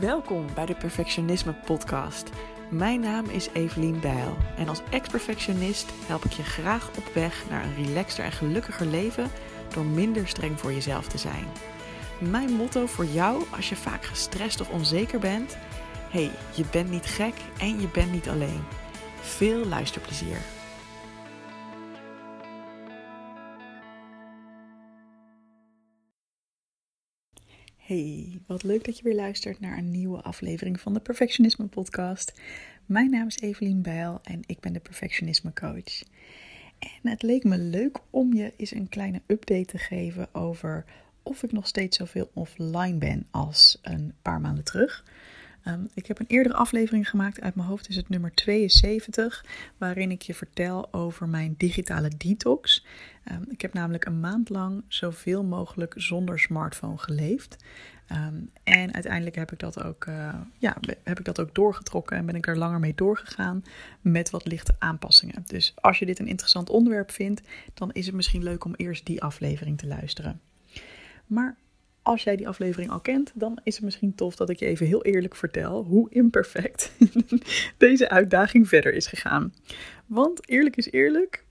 Welkom bij de Perfectionisme Podcast. Mijn naam is Evelien Bijl en als ex-perfectionist help ik je graag op weg naar een relaxter en gelukkiger leven door minder streng voor jezelf te zijn. Mijn motto voor jou als je vaak gestrest of onzeker bent: hey, je bent niet gek en je bent niet alleen. Veel luisterplezier. Hey, wat leuk dat je weer luistert naar een nieuwe aflevering van de Perfectionisme Podcast. Mijn naam is Evelien Bijl en ik ben de Perfectionisme Coach. En het leek me leuk om je eens een kleine update te geven over of ik nog steeds zoveel offline ben als een paar maanden terug. Um, ik heb een eerdere aflevering gemaakt, uit mijn hoofd is het nummer 72, waarin ik je vertel over mijn digitale detox. Um, ik heb namelijk een maand lang zoveel mogelijk zonder smartphone geleefd. Um, en uiteindelijk heb ik, dat ook, uh, ja, heb ik dat ook doorgetrokken en ben ik er langer mee doorgegaan met wat lichte aanpassingen. Dus als je dit een interessant onderwerp vindt, dan is het misschien leuk om eerst die aflevering te luisteren. Maar als jij die aflevering al kent, dan is het misschien tof dat ik je even heel eerlijk vertel hoe imperfect deze uitdaging verder is gegaan. Want eerlijk is eerlijk,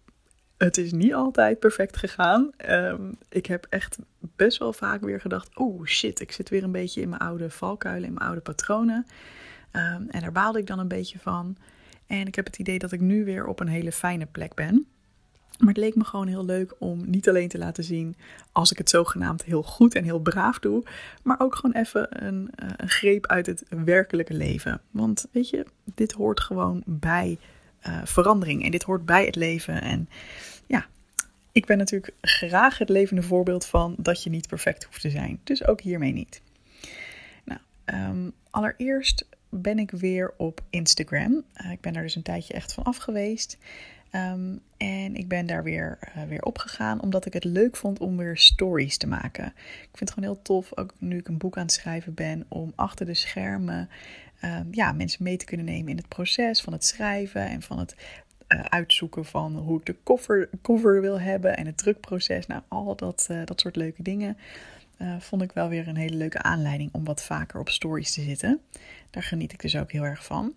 het is niet altijd perfect gegaan. Um, ik heb echt best wel vaak weer gedacht: oh shit, ik zit weer een beetje in mijn oude valkuilen, in mijn oude patronen. Um, en daar baalde ik dan een beetje van. En ik heb het idee dat ik nu weer op een hele fijne plek ben. Maar het leek me gewoon heel leuk om niet alleen te laten zien als ik het zogenaamd heel goed en heel braaf doe, maar ook gewoon even een, eh, een greep uit het werkelijke leven. Want weet je, dit hoort gewoon bij uh, verandering en dit hoort bij het leven. En ja, ik ben natuurlijk graag het levende voorbeeld van dat je niet perfect hoeft te zijn. Dus ook hiermee niet. Nou, um, allereerst ben ik weer op Instagram. Uh, ik ben er dus een tijdje echt van af geweest. Um, en ik ben daar weer, uh, weer opgegaan, omdat ik het leuk vond om weer stories te maken. Ik vind het gewoon heel tof, ook nu ik een boek aan het schrijven ben, om achter de schermen um, ja, mensen mee te kunnen nemen in het proces van het schrijven en van het uh, uitzoeken van hoe ik de cover, cover wil hebben en het drukproces. Nou, al dat, uh, dat soort leuke dingen. vond ik wel weer een hele leuke aanleiding om wat vaker op stories te zitten. Daar geniet ik dus ook heel erg van.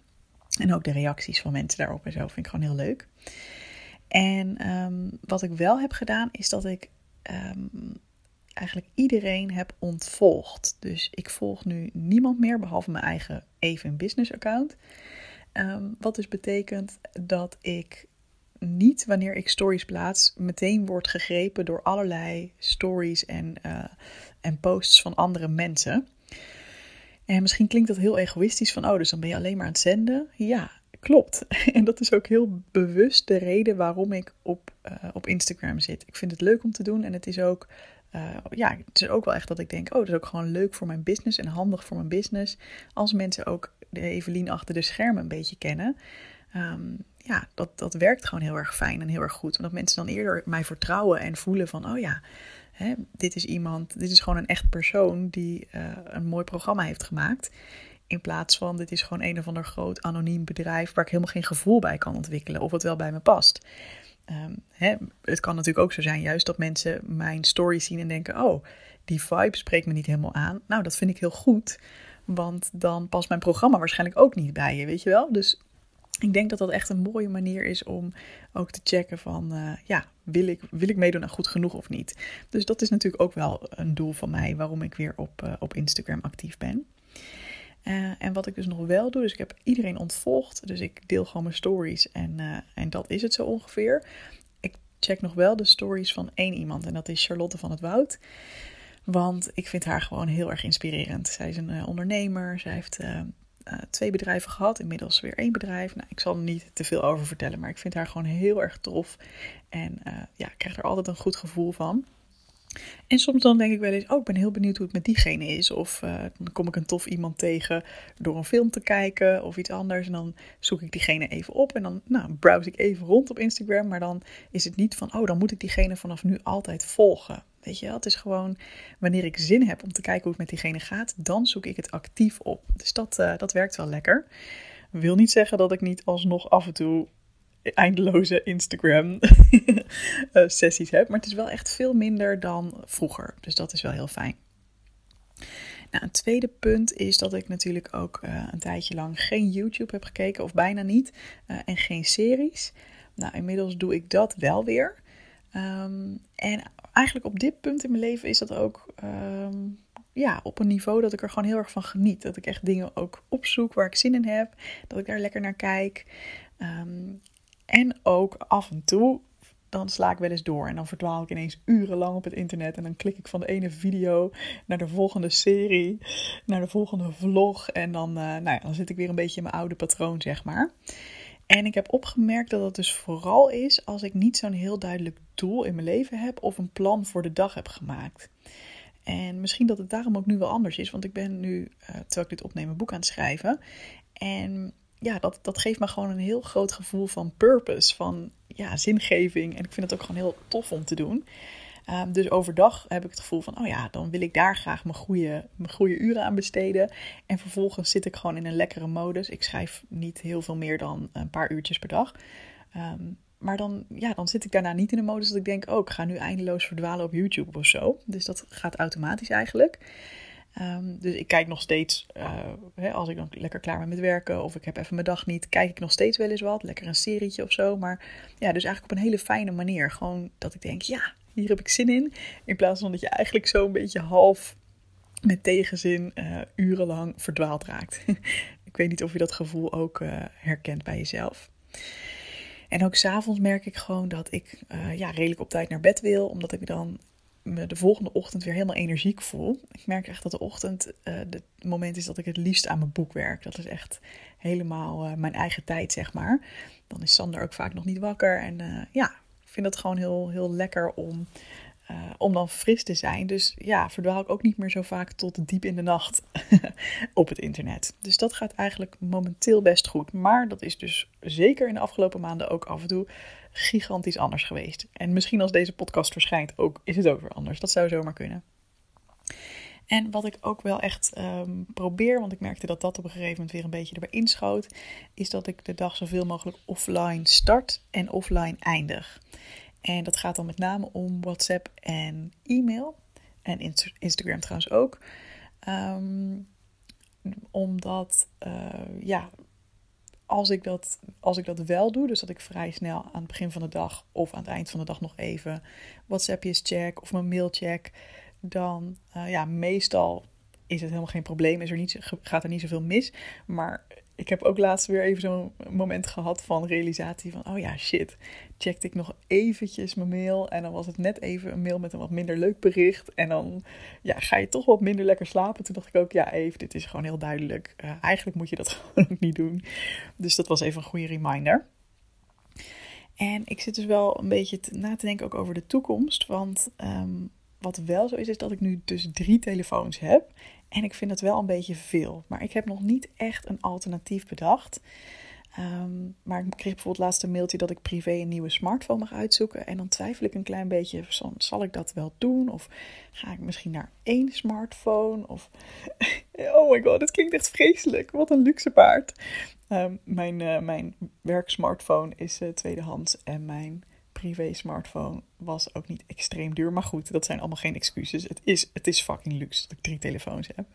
En ook de reacties van mensen daarop en zo vind ik gewoon heel leuk. En um, wat ik wel heb gedaan, is dat ik um, eigenlijk iedereen heb ontvolgd. Dus ik volg nu niemand meer, behalve mijn eigen Even Business account. Um, wat dus betekent dat ik niet, wanneer ik stories plaats, meteen word gegrepen door allerlei stories en, uh, en posts van andere mensen. En misschien klinkt dat heel egoïstisch van, oh, dus dan ben je alleen maar aan het zenden. Ja, klopt. En dat is ook heel bewust de reden waarom ik op, uh, op Instagram zit. Ik vind het leuk om te doen en het is ook, uh, ja, het is ook wel echt dat ik denk, oh, dat is ook gewoon leuk voor mijn business en handig voor mijn business. Als mensen ook de Evelien achter de schermen een beetje kennen. Um, ja, dat, dat werkt gewoon heel erg fijn en heel erg goed. Omdat mensen dan eerder mij vertrouwen en voelen van, oh ja, hè, dit is iemand, dit is gewoon een echt persoon die uh, een mooi programma heeft gemaakt. In plaats van dit is gewoon een of ander groot anoniem bedrijf waar ik helemaal geen gevoel bij kan ontwikkelen of het wel bij me past. Um, hè, het kan natuurlijk ook zo zijn, juist dat mensen mijn story zien en denken: Oh, die vibe spreekt me niet helemaal aan. Nou, dat vind ik heel goed, want dan past mijn programma waarschijnlijk ook niet bij je, weet je wel? Dus ik denk dat dat echt een mooie manier is om ook te checken van, uh, ja, wil ik, wil ik meedoen aan goed genoeg of niet? Dus dat is natuurlijk ook wel een doel van mij waarom ik weer op, uh, op Instagram actief ben. Uh, en wat ik dus nog wel doe, dus ik heb iedereen ontvolgd. Dus ik deel gewoon mijn stories en, en dat is het zo ongeveer. Ik check nog wel de stories van één iemand en dat is Charlotte van het Woud. Want ik vind haar gewoon heel erg inspirerend. Zij is een ondernemer, zij heeft twee bedrijven gehad, inmiddels weer één bedrijf. Nou, ik zal er niet te veel over vertellen, maar ik vind haar gewoon heel erg tof. En ja, ik krijg er altijd een goed gevoel van. En soms dan denk ik wel eens, oh, ik ben heel benieuwd hoe het met diegene is. Of uh, dan kom ik een tof iemand tegen door een film te kijken of iets anders. En dan zoek ik diegene even op en dan nou, browse ik even rond op Instagram. Maar dan is het niet van, oh, dan moet ik diegene vanaf nu altijd volgen. Weet je wel, het is gewoon wanneer ik zin heb om te kijken hoe het met diegene gaat, dan zoek ik het actief op. Dus dat, uh, dat werkt wel lekker. Wil niet zeggen dat ik niet alsnog af en toe eindeloze Instagram-sessies heb. Maar het is wel echt veel minder dan vroeger. Dus dat is wel heel fijn. Nou, een tweede punt is dat ik natuurlijk ook uh, een tijdje lang geen YouTube heb gekeken, of bijna niet, en geen series. Nou, inmiddels doe ik dat wel weer. Um, en eigenlijk op dit punt in mijn leven is dat ook um, ja, op een niveau dat ik er gewoon heel erg van geniet. Dat ik echt dingen ook opzoek waar ik zin in heb. Dat ik daar lekker naar kijk. Um, en ook af en toe dan sla ik wel eens door. En dan verdwaal ik ineens urenlang op het internet. En dan klik ik van de ene video naar de volgende serie, naar de volgende vlog. En dan, uh, nou ja, dan zit ik weer een beetje in mijn oude patroon, zeg maar. En ik heb opgemerkt dat dat dus vooral is als ik niet zo'n heel duidelijk doel in mijn leven heb of een plan voor de dag heb gemaakt. En misschien dat het daarom ook nu wel anders is, want ik ben nu, uh, terwijl ik dit opneem, een boek aan het schrijven. En ja, dat, dat geeft me gewoon een heel groot gevoel van purpose, van ja, zingeving. En ik vind het ook gewoon heel tof om te doen. Um, dus overdag heb ik het gevoel van, oh ja, dan wil ik daar graag mijn goede, mijn goede uren aan besteden. En vervolgens zit ik gewoon in een lekkere modus. Ik schrijf niet heel veel meer dan een paar uurtjes per dag. Um, maar dan, ja, dan zit ik daarna niet in de modus dat ik denk, oh, ik ga nu eindeloos verdwalen op YouTube of zo. Dus dat gaat automatisch eigenlijk. Um, dus ik kijk nog steeds, uh, hè, als ik dan lekker klaar ben met werken of ik heb even mijn dag niet, kijk ik nog steeds wel eens wat. Lekker een serietje of zo. Maar ja, dus eigenlijk op een hele fijne manier. Gewoon dat ik denk, ja, hier heb ik zin in. In plaats van dat je eigenlijk zo een beetje half met tegenzin uh, urenlang verdwaald raakt. ik weet niet of je dat gevoel ook uh, herkent bij jezelf. En ook s'avonds merk ik gewoon dat ik uh, ja, redelijk op tijd naar bed wil, omdat ik dan de volgende ochtend weer helemaal energiek voel. Ik merk echt dat de ochtend het moment is dat ik het liefst aan mijn boek werk. Dat is echt helemaal uh, mijn eigen tijd, zeg maar. Dan is Sander ook vaak nog niet wakker. En ja, ik vind het gewoon heel, heel lekker om, om dan fris te zijn. Dus ja, verdwaal ik ook niet meer zo vaak tot diep in de nacht op het internet. Dus dat gaat eigenlijk momenteel best goed. Maar dat is dus zeker in de afgelopen maanden ook af en toe gigantisch anders geweest. En misschien als deze podcast verschijnt ook, is het ook weer anders. Dat zou zomaar kunnen. En wat ik ook wel echt um, probeer, want ik merkte dat dat op een gegeven moment weer een beetje erbij inschoot, is dat ik de dag zoveel mogelijk offline start en offline eindig. En dat gaat dan met name om WhatsApp en e-mail. En Instagram trouwens ook. Um, omdat, uh, ja, als ik, dat, als ik dat wel doe, dus dat ik vrij snel aan het begin van de dag of aan het eind van de dag nog even WhatsAppjes check of mijn mail check, dan uh, ja, meestal is het helemaal geen probleem, is er niet, gaat er niet zoveel mis. Maar ik heb ook laatst weer even zo'n moment gehad van realisatie van, oh ja, shit, checkte ik nog eventjes mijn mail en dan was het net even een mail met een wat minder leuk bericht en dan ja, ga je toch wat minder lekker slapen. Toen dacht ik ook, ja even, dit is gewoon heel duidelijk. Uh, eigenlijk moet je dat gewoon ook niet doen. Dus dat was even een goede reminder. En ik zit dus wel een beetje na te denken ook over de toekomst, want um, wat wel zo is, is dat ik nu dus drie telefoons heb. En ik vind het wel een beetje veel. Maar ik heb nog niet echt een alternatief bedacht. Um, maar ik kreeg bijvoorbeeld laatst een mailtje dat ik privé een nieuwe smartphone mag uitzoeken. En dan twijfel ik een klein beetje, zal ik dat wel doen? Of ga ik misschien naar één smartphone? Of, oh my god, het klinkt echt vreselijk. Wat een luxe paard. Um, mijn, uh, mijn werksmartphone is uh, tweedehands en mijn privé smartphone was ook niet extreem duur. Maar goed, dat zijn allemaal geen excuses. Het is, het is fucking luxe dat ik drie telefoons heb.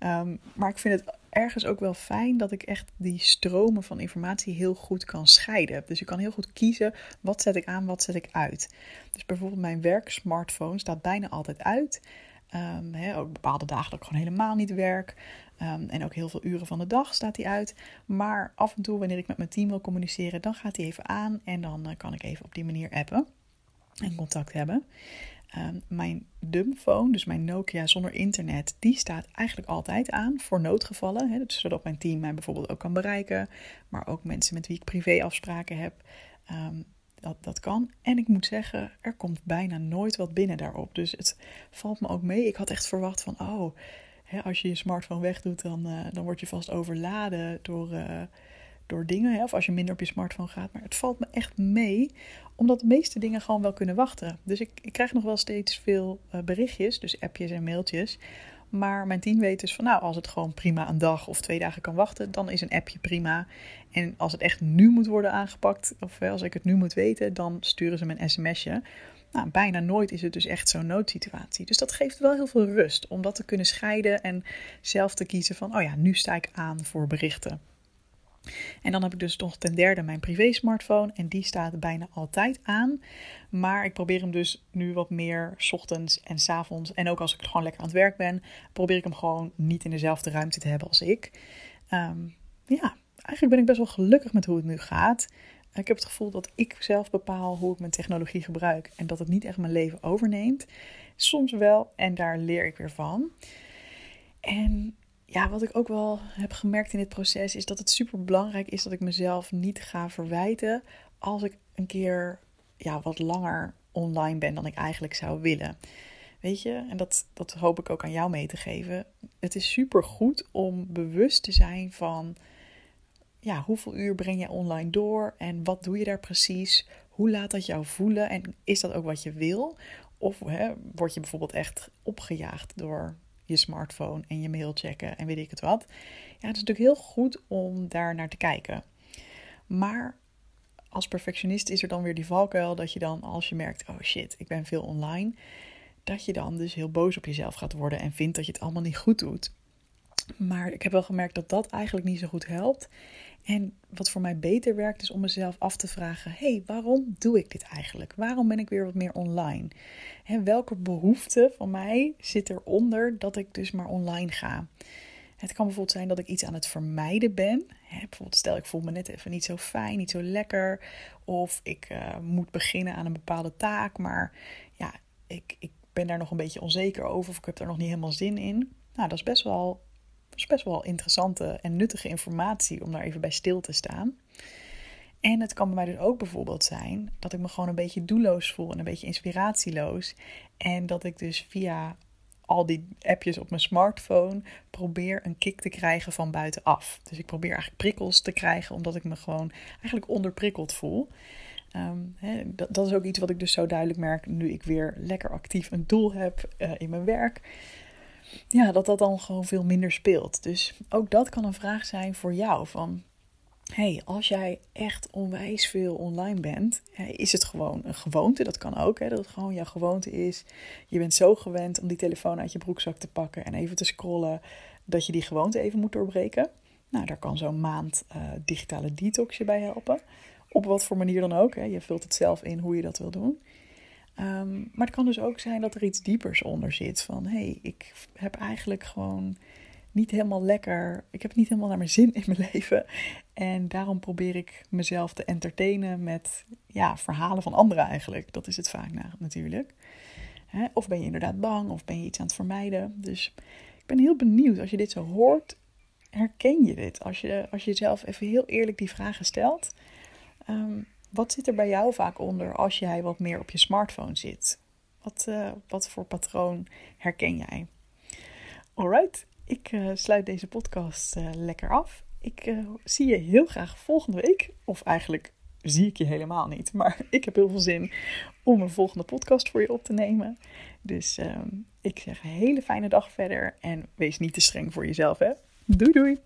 Um, maar ik vind het ergens ook wel fijn dat ik echt die stromen van informatie heel goed kan scheiden. Dus ik kan heel goed kiezen wat zet ik aan, wat zet ik uit. Dus bijvoorbeeld mijn werksmartphone staat bijna altijd uit. Um, ook bepaalde dagen dat ik gewoon helemaal niet werk. Um, en ook heel veel uren van de dag staat die uit. Maar af en toe, wanneer ik met mijn team wil communiceren, dan gaat die even aan. En dan uh, kan ik even op die manier appen en contact hebben. Um, mijn dumbphone, dus mijn Nokia zonder internet, die staat eigenlijk altijd aan voor noodgevallen. Hè, zodat mijn team mij bijvoorbeeld ook kan bereiken. Maar ook mensen met wie ik privéafspraken heb. Um, dat, dat kan. En ik moet zeggen, er komt bijna nooit wat binnen daarop. Dus het valt me ook mee. Ik had echt verwacht van, oh, als je je smartphone wegdoet, dan, uh, dan word je vast overladen door, uh, door dingen. Hè, of als je minder op je smartphone gaat. Maar het valt me echt mee, omdat de meeste dingen gewoon wel kunnen wachten. Dus ik, ik krijg nog wel steeds veel uh, berichtjes, dus appjes en mailtjes. Maar mijn team weet dus van nou, als het gewoon prima een dag of twee dagen kan wachten, dan is een appje prima. En als het echt nu moet worden aangepakt, of als ik het nu moet weten, dan sturen ze me een sms'je. Nou, bijna nooit is het dus echt zo'n noodsituatie. Dus dat geeft wel heel veel rust om dat te kunnen scheiden en zelf te kiezen van, oh ja, nu sta ik aan voor berichten. En dan heb ik dus nog ten derde mijn privé smartphone en die staat bijna altijd aan. Maar ik probeer hem dus nu wat meer s ochtends en s avonds en ook als ik gewoon lekker aan het werk ben, probeer ik hem gewoon niet in dezelfde ruimte te hebben als ik. Ehm, ja, eigenlijk ben ik best wel gelukkig met hoe het nu gaat. Ik heb het gevoel dat ik zelf bepaal hoe ik mijn technologie gebruik en dat het niet echt mijn leven overneemt. Soms wel en daar leer ik weer van. En ja, wat ik ook wel heb gemerkt in dit proces is dat het super belangrijk is dat ik mezelf niet ga verwijten als ik een keer ja, wat langer online ben dan ik eigenlijk zou willen. Weet je, en dat, dat hoop ik ook aan jou mee te geven. Het is super goed om bewust te zijn van ja, hoeveel uur breng je online door en wat doe je daar precies? Hoe laat dat jou voelen en is dat ook wat je wil? Of hè, word je bijvoorbeeld echt opgejaagd door je smartphone en je mail checken en weet ik het wat? Ja, het is natuurlijk heel goed om daar naar te kijken. Maar als perfectionist is er dan weer die valkuil dat je dan, als je merkt, oh shit, ik ben veel online, dat je dan dus heel boos op jezelf gaat worden en vindt dat je het allemaal niet goed doet. Maar ik heb wel gemerkt dat dat eigenlijk niet zo goed helpt. En wat voor mij beter werkt, is om mezelf af te vragen: hé, hey, waarom doe ik dit eigenlijk? Waarom ben ik weer wat meer online? En welke behoefte van mij zit eronder dat ik dus maar online ga? Het kan bijvoorbeeld zijn dat ik iets aan het vermijden ben. bijvoorbeeld, stel ik voel me net even niet zo fijn, niet zo lekker. Of ik uh, moet beginnen aan een bepaalde taak, maar ja, ik, ik ben daar nog een beetje onzeker over of ik heb daar nog niet helemaal zin in. Nou, dat is best wel is best wel interessante en nuttige informatie om daar even bij stil te staan. En het kan bij mij dus ook bijvoorbeeld zijn dat ik me gewoon een beetje doelloos voel en een beetje inspiratieloos. En dat ik dus via al die appjes op mijn smartphone probeer een kick te krijgen van buitenaf. Dus ik probeer eigenlijk prikkels te krijgen omdat ik me gewoon eigenlijk onderprikkeld voel. Ehm, dat, dat, is ook iets wat ik dus zo duidelijk merk nu ik weer lekker actief een doel heb uh, in mijn werk ja, dat dat dan gewoon veel minder speelt. Dus ook dat kan een vraag zijn voor jou. Van, hey, als jij echt onwijs veel online bent, is het gewoon een gewoonte? Dat kan ook, hè, dat het gewoon jouw gewoonte is. Je bent zo gewend om die telefoon uit je broekzak te pakken en even te scrollen, dat je die gewoonte even moet doorbreken. Nou, daar kan zo'n maand uh, digitale detox je bij helpen. Op wat voor manier dan ook. Hè. Je vult het zelf in hoe je dat wil doen. Ehm, maar het kan dus ook zijn dat er iets diepers onder zit. Van hé, hey, ik heb eigenlijk gewoon niet helemaal lekker. Ik heb niet helemaal naar mijn zin in mijn leven. En daarom probeer ik mezelf te entertainen met ja, verhalen van anderen eigenlijk. Dat is het vaak natuurlijk. of ben je inderdaad bang, of ben je iets aan het vermijden. Dus ik ben heel benieuwd als je dit zo hoort. Herken je dit? Als je, als je jezelf even heel eerlijk die vragen stelt. Um, wat zit er bij jou vaak onder als jij wat meer op je smartphone zit? Wat, uh, wat voor patroon herken jij? Alright, ik uh, sluit deze podcast uh, lekker af. Ik zie je heel graag volgende week. Of eigenlijk zie ik je helemaal niet. Maar ik heb heel veel zin om een volgende podcast voor je op te nemen. Dus ehm, ik zeg een hele fijne dag verder. En wees niet te streng voor jezelf, hè? Doei doei!